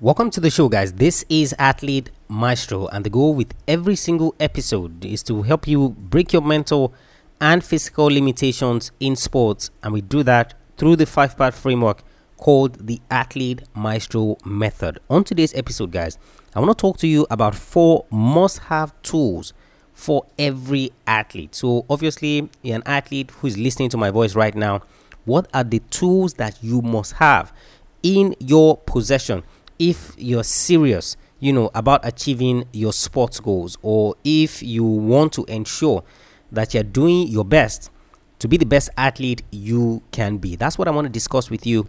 Welcome to the show, guys. This is Athlete Maestro, and the goal with every single episode is to help you break your mental and physical limitations in sports. And we do that through the five part framework called the Athlete Maestro Method. On today's episode, guys, I want to talk to you about four must have tools for every athlete. So, obviously, you're an athlete who is listening to my voice right now. What are the tools that you must have in your possession? If you're serious, you know, about achieving your sports goals, or if you want to ensure that you're doing your best to be the best athlete you can be. That's what I want to discuss with you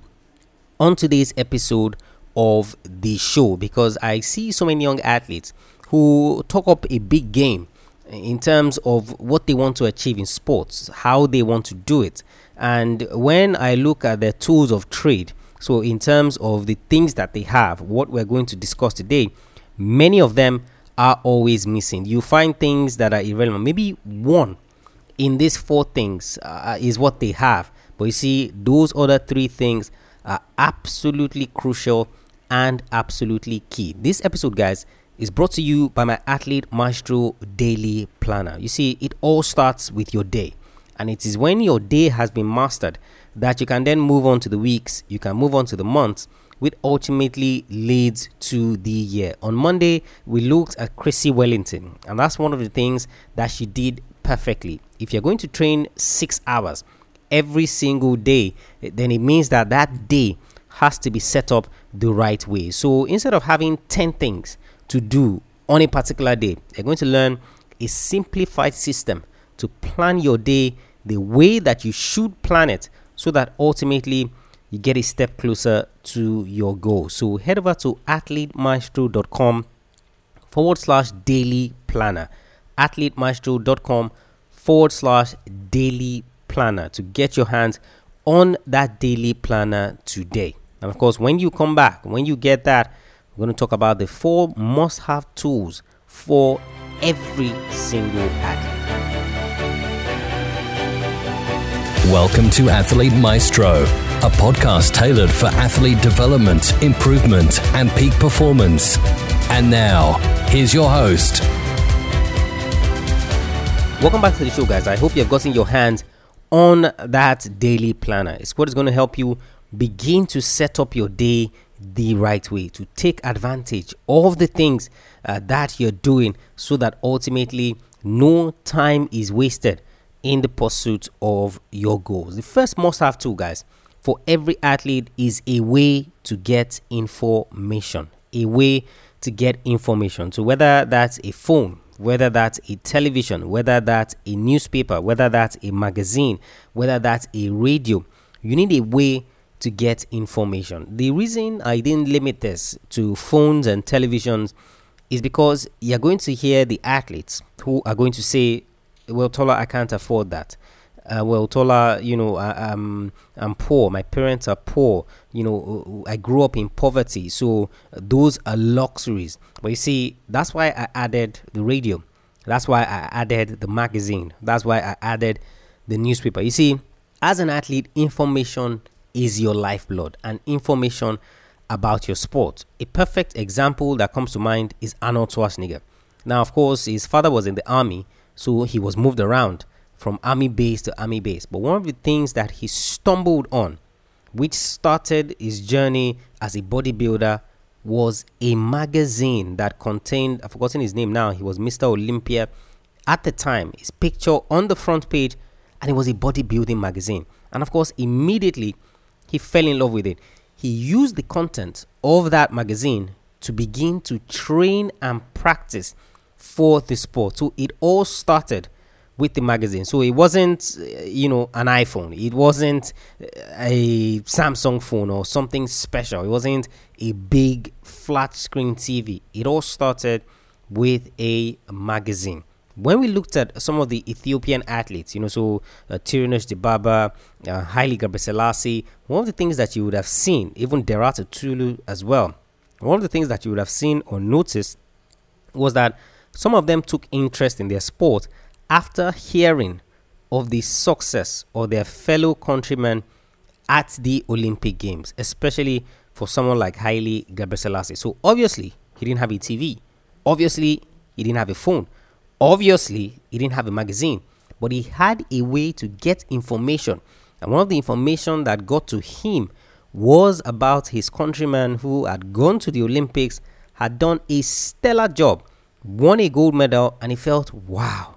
on today's episode of the show because I see so many young athletes who talk up a big game in terms of what they want to achieve in sports, how they want to do it. And when I look at the tools of trade, so, in terms of the things that they have, what we're going to discuss today, many of them are always missing. You find things that are irrelevant. Maybe one in these four things uh, is what they have. But you see, those other three things are absolutely crucial and absolutely key. This episode, guys, is brought to you by my Athlete Maestro Daily Planner. You see, it all starts with your day, and it is when your day has been mastered that you can then move on to the weeks, you can move on to the months, which ultimately leads to the year. On Monday, we looked at Chrissie Wellington, and that's one of the things that she did perfectly. If you're going to train six hours every single day, then it means that that day has to be set up the right way. So instead of having 10 things to do on a particular day, you're going to learn a simplified system to plan your day the way that you should plan it so that ultimately you get a step closer to your goal. So head over to athletemaestro.com forward slash daily planner. Athletemaestro.com forward slash daily planner to get your hands on that daily planner today. And of course, when you come back, when you get that, we're going to talk about the four must have tools for every single athlete. Welcome to Athlete Maestro, a podcast tailored for athlete development, improvement, and peak performance. And now, here's your host. Welcome back to the show, guys. I hope you've gotten your hands on that daily planner. It's what is going to help you begin to set up your day the right way, to take advantage of the things uh, that you're doing so that ultimately no time is wasted in the pursuit of your goals. The first must have tool, guys, for every athlete is a way to get information. A way to get information. So, whether that's a phone, whether that's a television, whether that's a newspaper, whether that's a magazine, whether that's a radio, you need a way to get information. The reason I didn't limit this to phones and televisions is because you're going to hear the athletes who are going to say, well, Tola, I can't afford that. Uh, well, Tola, you know, I, I'm I'm poor. My parents are poor. You know, uh, uh, I grew up in poverty, so uh, those are luxuries. But you see, that's why I added the radio. That's why I added the magazine. That's why I added the newspaper. You see, as an athlete, information is your lifeblood, and information about your sport. A perfect example that comes to mind is Arnold Schwarzenegger. Now, of course, his father was in the army so he was moved around from army base to army base. But one of the things that he stumbled on, which started his journey as a bodybuilder, was a magazine that contained, I've forgotten his name now, he was Mr. Olympia at the time, his picture on the front page, and it was a bodybuilding magazine. And of course, immediately he fell in love with it. He used the content of that magazine to begin to train and practice for the sport. So it all started with the magazine. So it wasn't, you know, an iPhone. It wasn't a Samsung phone or something special. It wasn't a big flat screen TV. It all started with a magazine. When we looked at some of the Ethiopian athletes, you know, so uh, Tirunesh Dibaba, uh, Haile Gebrselassie, one of the things that you would have seen, even Derartu Tulu as well, one of the things that you would have seen or noticed was that some of them took interest in their sport after hearing of the success of their fellow countrymen at the Olympic Games, especially for someone like Haile Gebrselassie. So obviously, he didn't have a TV. Obviously, he didn't have a phone. Obviously, he didn't have a magazine. But he had a way to get information. And one of the information that got to him was about his countryman who had gone to the Olympics, had done a stellar job, won a gold medal, and he felt, wow,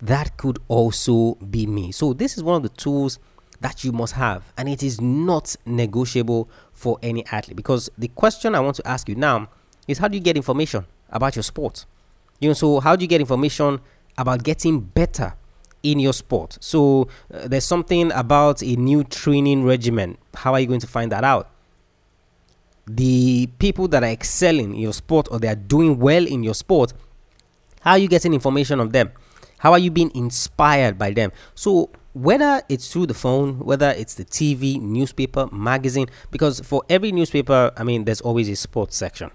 that could also be me. So, this is one of the tools that you must have, and it is not negotiable for any athlete. Because the question I want to ask you now is how do you get information about your sport? You know, so how do you get information about getting better in your sport? So, uh, there's something about a new training regimen. How are you going to find that out? The people that are excelling in your sport or they are doing well in your sport, how are you getting information of them? How are you being inspired by them? So, whether it's through the phone, whether it's the TV, newspaper, magazine, because for every newspaper, I mean, there's always a sports section.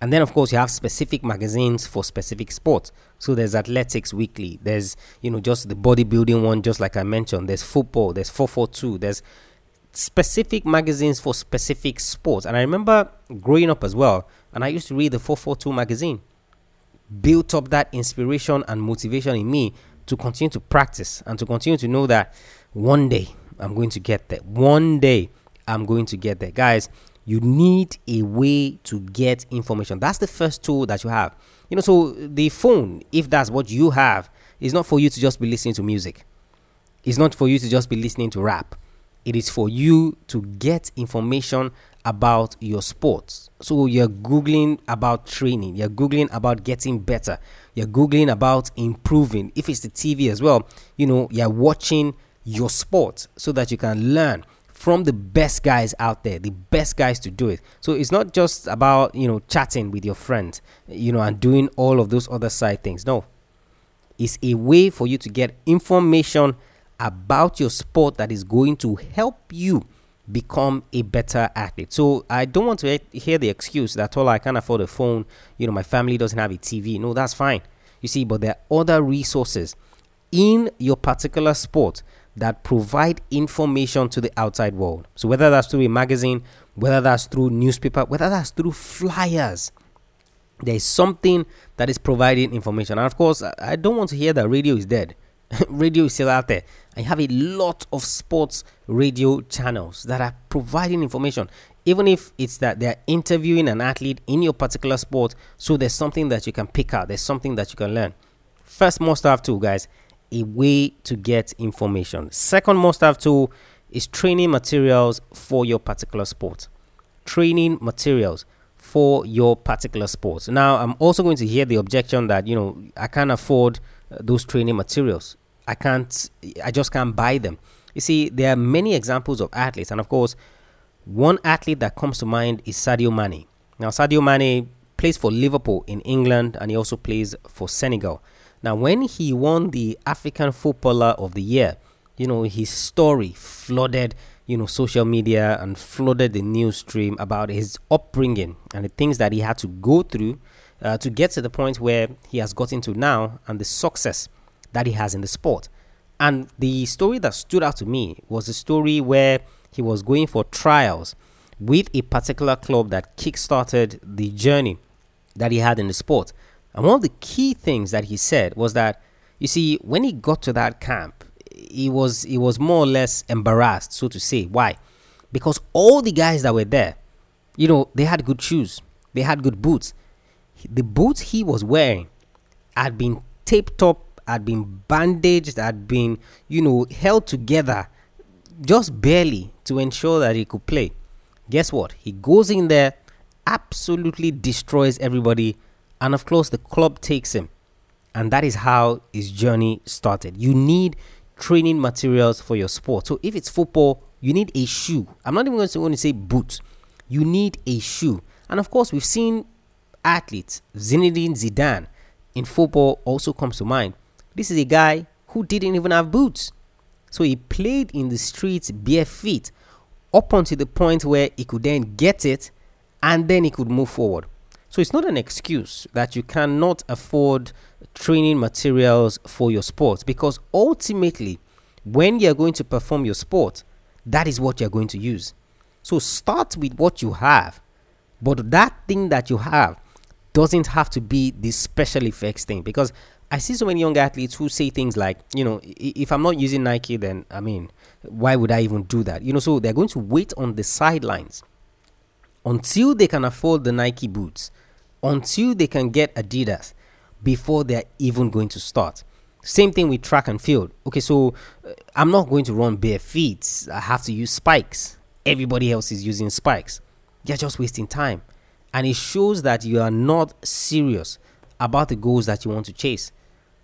And then, of course, you have specific magazines for specific sports. So there's Athletics Weekly, there's, you know, just the bodybuilding one, just like I mentioned, there's football, there's 442, there's specific magazines for specific sports. And I remember growing up as well, and I used to read the 442 magazine built up that inspiration and motivation in me to continue to practice and to continue to know that one day I'm going to get there. One day I'm going to get there. Guys, you need a way to get information. That's the first tool that you have. You know, so the phone, if that's what you have, is not for you to just be listening to music. It's not for you to just be listening to rap. It is for you to get information about your sports. So you're Googling about training, you're Googling about getting better, you're Googling about improving. If it's the TV as well, you know, you're watching your sport so that you can learn from the best guys out there, the best guys to do it. So it's not just about, you know, chatting with your friends, you know, and doing all of those other side things. No. It's a way for you to get information about your sport that is going to help you become a better athlete. So I don't want to hear the excuse that all I can't afford a phone, you know, my family doesn't have a TV. No, that's fine. You see, but there are other resources in your particular sport that provide information to the outside world. So whether that's through a magazine, whether that's through newspaper, whether that's through flyers, there is something that is providing information. And of course, I don't want to hear that radio is dead. radio is still out there. I have a lot of sports radio channels that are providing information, even if it's that they're interviewing an athlete in your particular sport. So there's something that you can pick out, there's something that you can learn. First must have tool, guys, a way to get information. Second must have tool is training materials for your particular sport. Training materials for your particular sport. Now, I'm also going to hear the objection that, you know, I can't afford Uh, those training materials. I can't, I just can't buy them. You see, there are many examples of athletes, and of course, one athlete that comes to mind is Sadio Mane. Now, Sadio Mane plays for Liverpool in England, and he also plays for Senegal. Now, when he won the African Footballer of the Year, you know, his story flooded, you know, social media and flooded the news stream about his upbringing and the things that he had to go through uh, to get to the point where he has gotten to now and the success that he has in the sport. And the story that stood out to me was the story where he was going for trials with a particular club that kickstarted the journey that he had in the sport. And one of the key things that he said was that, you see, when he got to that camp, he was he was more or less embarrassed, so to say. Why? Because all the guys that were there, you know, they had good shoes, they had good boots, the boots he was wearing had been taped up, had been bandaged, had been, you know, held together just barely to ensure that he could play. Guess what? He goes in there, absolutely destroys everybody, and of course, the club takes him. And that is how his journey started. You need training materials for your sport. So if it's football, you need a shoe. I'm not even going to say boots. You need a shoe. And of course, we've seen athletes, Zinedine Zidane in football also comes to mind. This is a guy who didn't even have boots. So he played in the streets bare feet up until the point where he could then get it and then he could move forward. So it's not an excuse that you cannot afford training materials for your sport because ultimately, when you're going to perform your sport, that is what you're going to use. So start with what you have. But that thing that you have doesn't have to be the special effects thing because I see so many young athletes who say things like, you know, if I'm not using Nike, then I mean, why would I even do that? You know, so they're going to wait on the sidelines until they can afford the Nike boots, until they can get Adidas before they're even going to start. Same thing with track and field. Okay, so uh, I'm not going to run bare feet. I have to use spikes. Everybody else is using spikes. You're just wasting time. And it shows that you are not serious about the goals that you want to chase.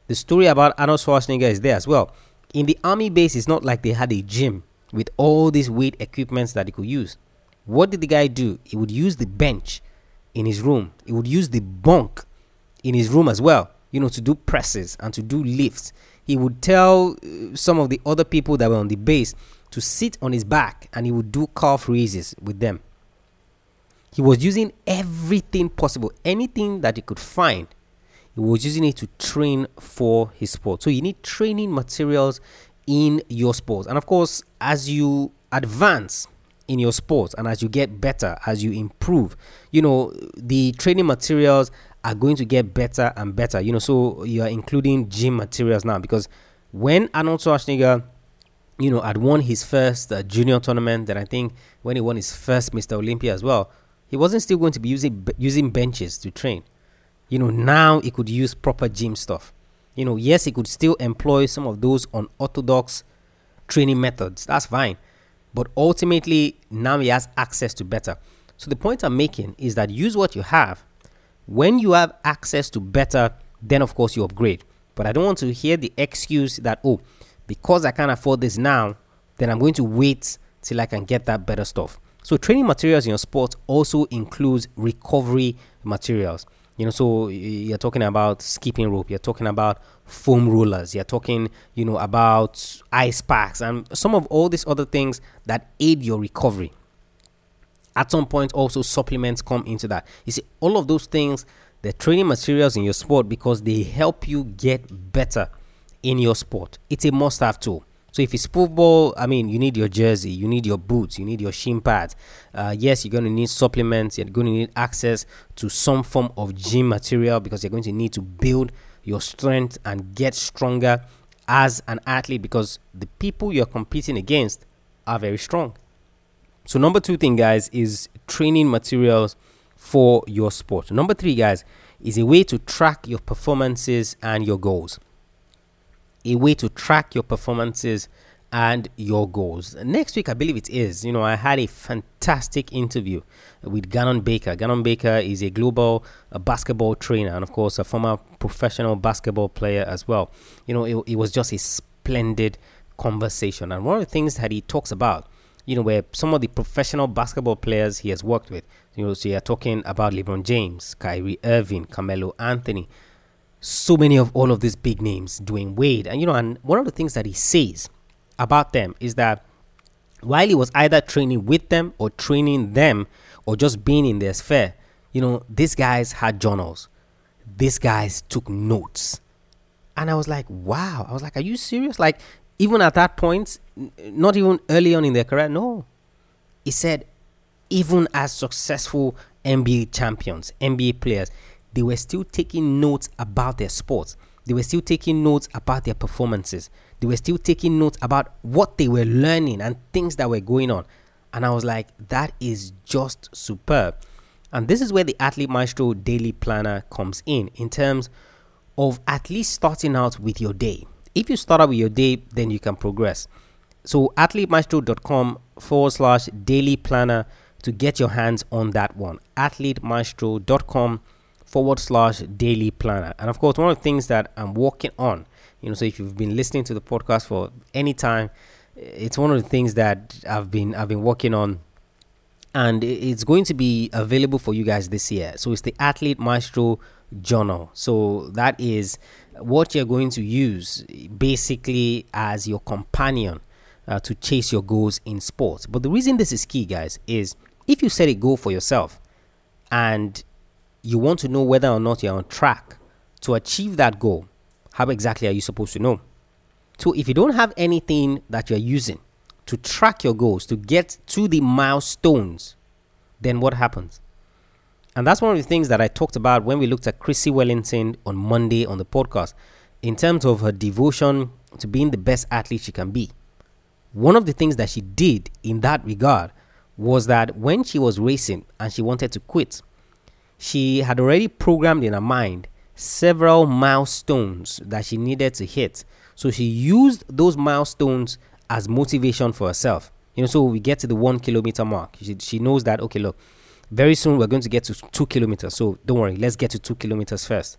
The story about Arnold Schwarzenegger is there as well. In the army base, it's not like they had a gym with all these weight equipments that he could use. What did the guy do? He would use the bench in his room. He would use the bunk in his room as well, you know, to do presses and to do lifts. He would tell uh, some of the other people that were on the base to sit on his back and he would do calf raises with them. He was using everything possible, anything that he could find he was using it to train for his sport. So you need training materials in your sport. And of course, as you advance in your sport and as you get better, as you improve, you know, the training materials are going to get better and better. You know, so you are including gym materials now because when Arnold Schwarzenegger you know, had won his first uh, junior tournament, then I think when he won his first Mr. Olympia as well, he wasn't still going to be using using benches to train you know, now he could use proper gym stuff. You know, yes, he could still employ some of those unorthodox training methods. That's fine. But ultimately, now he has access to better. So the point I'm making is that use what you have. When you have access to better, then of course you upgrade. But I don't want to hear the excuse that, oh, because I can't afford this now, then I'm going to wait till I can get that better stuff. So training materials in your sport also includes recovery materials. You know, so you're talking about skipping rope, you're talking about foam rollers, you're talking, you know, about ice packs and some of all these other things that aid your recovery. At some point, also supplements come into that. You see, all of those things, they're training materials in your sport because they help you get better in your sport. It's a must have tool. So if it's football, I mean, you need your jersey, you need your boots, you need your shin pads. Uh, yes, you're going to need supplements. You're going to need access to some form of gym material because you're going to need to build your strength and get stronger as an athlete because the people you're competing against are very strong. So number two thing, guys, is training materials for your sport. Number three, guys, is a way to track your performances and your goals a way to track your performances and your goals. Next week, I believe it is. You know, I had a fantastic interview with Gannon Baker. Gannon Baker is a global basketball trainer and, of course, a former professional basketball player as well. You know, it, it was just a splendid conversation. And one of the things that he talks about, you know, where some of the professional basketball players he has worked with, you know, so you're talking about LeBron James, Kyrie Irving, Carmelo Anthony, so many of all of these big names, Dwyane Wade. And you know, and one of the things that he says about them is that while he was either training with them or training them or just being in their sphere, you know, these guys had journals. These guys took notes. And I was like, wow. I was like, are you serious? Like, even at that point, not even early on in their career, no. He said, even as successful NBA champions, NBA players, they were still taking notes about their sports. They were still taking notes about their performances. They were still taking notes about what they were learning and things that were going on. And I was like, that is just superb. And this is where the Athlete Maestro Daily Planner comes in, in terms of at least starting out with your day. If you start out with your day, then you can progress. So, athletemaestro.com forward slash daily planner to get your hands on that one. Athletemaestro.com forward slash daily planner. And of course, one of the things that I'm working on, you know, so if you've been listening to the podcast for any time, it's one of the things that I've been I've been working on and it's going to be available for you guys this year. So it's the Athlete Maestro Journal. So that is what you're going to use basically as your companion uh, to chase your goals in sports. But the reason this is key, guys, is if you set a goal for yourself and you want to know whether or not you're on track to achieve that goal, how exactly are you supposed to know? So if you don't have anything that you're using to track your goals, to get to the milestones, then what happens? And that's one of the things that I talked about when we looked at Chrissie Wellington on Monday on the podcast in terms of her devotion to being the best athlete she can be. One of the things that she did in that regard was that when she was racing and she wanted to quit, she had already programmed in her mind several milestones that she needed to hit. So she used those milestones as motivation for herself. You know, so we get to the one kilometer mark. She, she knows that, okay, look, very soon we're going to get to two kilometers. So don't worry, let's get to two kilometers first.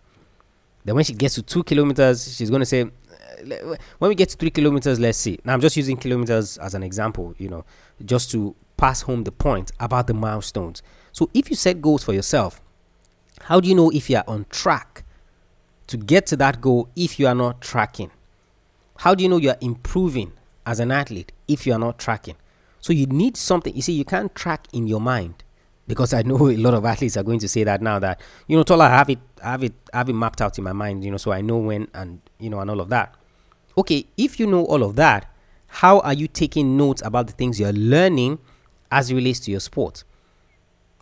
Then when she gets to two kilometers, she's going to say, uh, when we get to three kilometers, let's see. Now I'm just using kilometers as an example, you know, just to pass home the point about the milestones. So if you set goals for yourself, how do you know if you are on track to get to that goal if you are not tracking? How do you know you are improving as an athlete if you are not tracking? So you need something. You see, you can't track in your mind because I know a lot of athletes are going to say that now that you know, Tola, I have it, I have it, I have it mapped out in my mind, you know, so I know when and you know and all of that. Okay, if you know all of that, how are you taking notes about the things you're learning as it relates to your sport?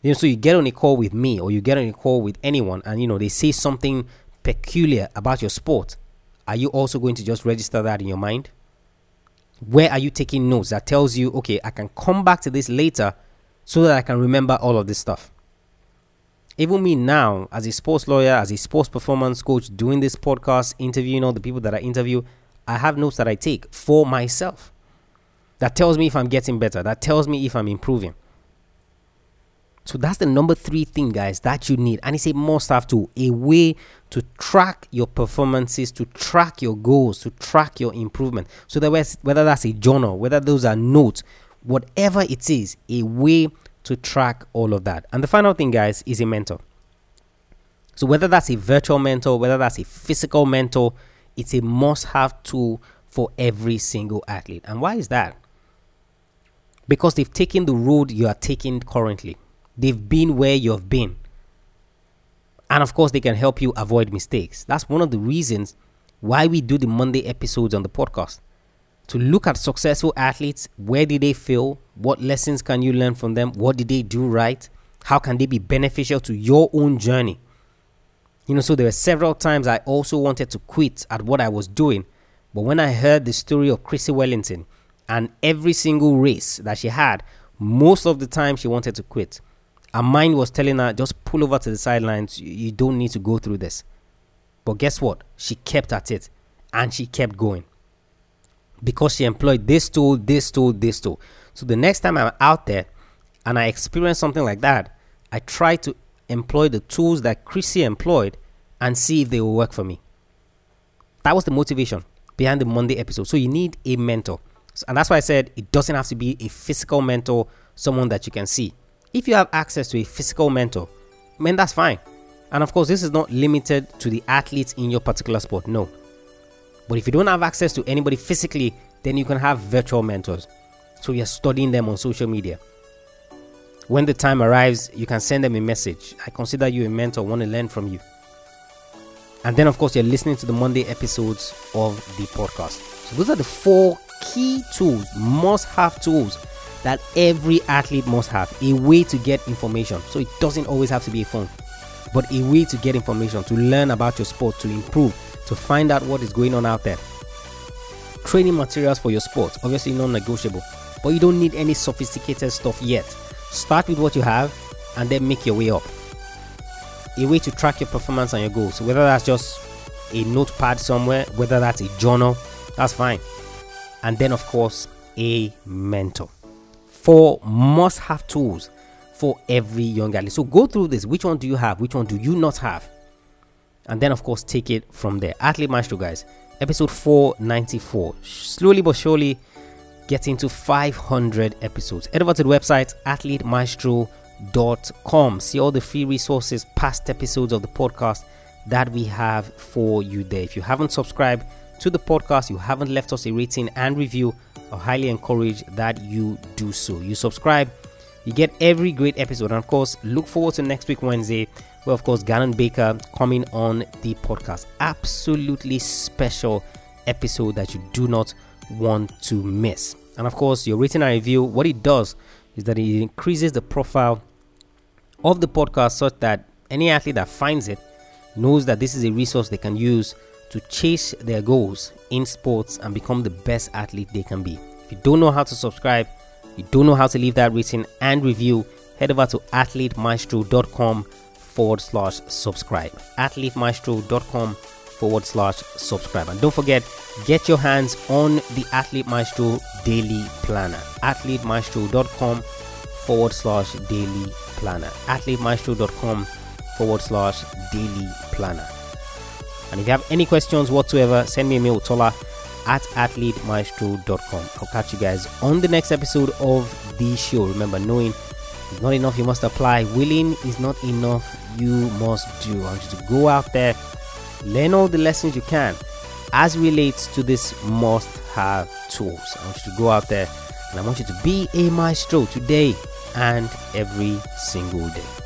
You know, so you get on a call with me or you get on a call with anyone, and you know they say something peculiar about your sport. Are you also going to just register that in your mind? Where are you taking notes that tells you, okay, I can come back to this later so that I can remember all of this stuff. Even me now, as a sports lawyer, as a sports performance coach, doing this podcast, interviewing all the people that I interview, I have notes that I take for myself that tells me if I'm getting better, that tells me if I'm improving. So that's the number three thing, guys, that you need. And it's a must have tool, a way to track your performances, to track your goals, to track your improvement. So that whether that's a journal, whether those are notes, whatever it is, a way to track all of that. And the final thing, guys, is a mentor. So whether that's a virtual mentor, whether that's a physical mentor, it's a must have tool for every single athlete. And why is that? Because they've taken the road you are taking currently, they've been where you've been. And of course, they can help you avoid mistakes. That's one of the reasons why we do the Monday episodes on the podcast to look at successful athletes. Where did they fail? What lessons can you learn from them? What did they do right? How can they be beneficial to your own journey? You know, so there were several times I also wanted to quit at what I was doing. But when I heard the story of Chrissie Wellington and every single race that she had, most of the time she wanted to quit. Her mind was telling her, just pull over to the sidelines. You don't need to go through this. But guess what? She kept at it and she kept going because she employed this tool, this tool, this tool. So the next time I'm out there and I experience something like that, I try to employ the tools that Chrissie employed and see if they will work for me. That was the motivation behind the Monday episode. So you need a mentor. And that's why I said it doesn't have to be a physical mentor, someone that you can see. If you have access to a physical mentor, man, that's fine. And of course, this is not limited to the athletes in your particular sport. No. But if you don't have access to anybody physically, then you can have virtual mentors. So you're studying them on social media. When the time arrives, you can send them a message. I consider you a mentor, want to learn from you. And then, of course, you're listening to the Monday episodes of the podcast. So, those are the four key tools, must have tools that every athlete must have a way to get information. So, it doesn't always have to be a phone, but a way to get information, to learn about your sport, to improve, to find out what is going on out there. Training materials for your sport, obviously non negotiable, but you don't need any sophisticated stuff yet. Start with what you have and then make your way up. A way to track your performance and your goals, whether that's just a notepad somewhere, whether that's a journal, that's fine. And then, of course, a mentor. Four must have tools for every young athlete. So go through this. Which one do you have? Which one do you not have? and then of course take it from there athlete maestro guys episode 494 slowly but surely getting to 500 episodes head over to the website athletemaestro.com see all the free resources past episodes of the podcast that we have for you there if you haven't subscribed to the podcast you haven't left us a rating and review i highly encourage that you do so you subscribe you get every great episode and of course look forward to next week wednesday where, of course, Gannon Baker coming on the podcast. Absolutely special episode that you do not want to miss. And of course, your rating and review, what it does is that it increases the profile of the podcast such that any athlete that finds it knows that this is a resource they can use to chase their goals in sports and become the best athlete they can be. If you don't know how to subscribe, you don't know how to leave that rating and review, head over to athletemaestro.com forward slash subscribe. athletemaestro.com forward slash subscribe. And don't forget, get your hands on the Athlete Maestro Daily Planner. athletemaestro.com forward slash daily planner. athletemaestro.com forward slash daily planner. And if you have any questions whatsoever, send me a mail, Tola at athletemaestro.com. I'll catch you guys on the next episode of the show. Remember, knowing is not enough, you must apply. Willing is not enough, you must do. I want you to go out there, learn all the lessons you can as relates to this must have tools. I want you to go out there and I want you to be a maestro today and every single day.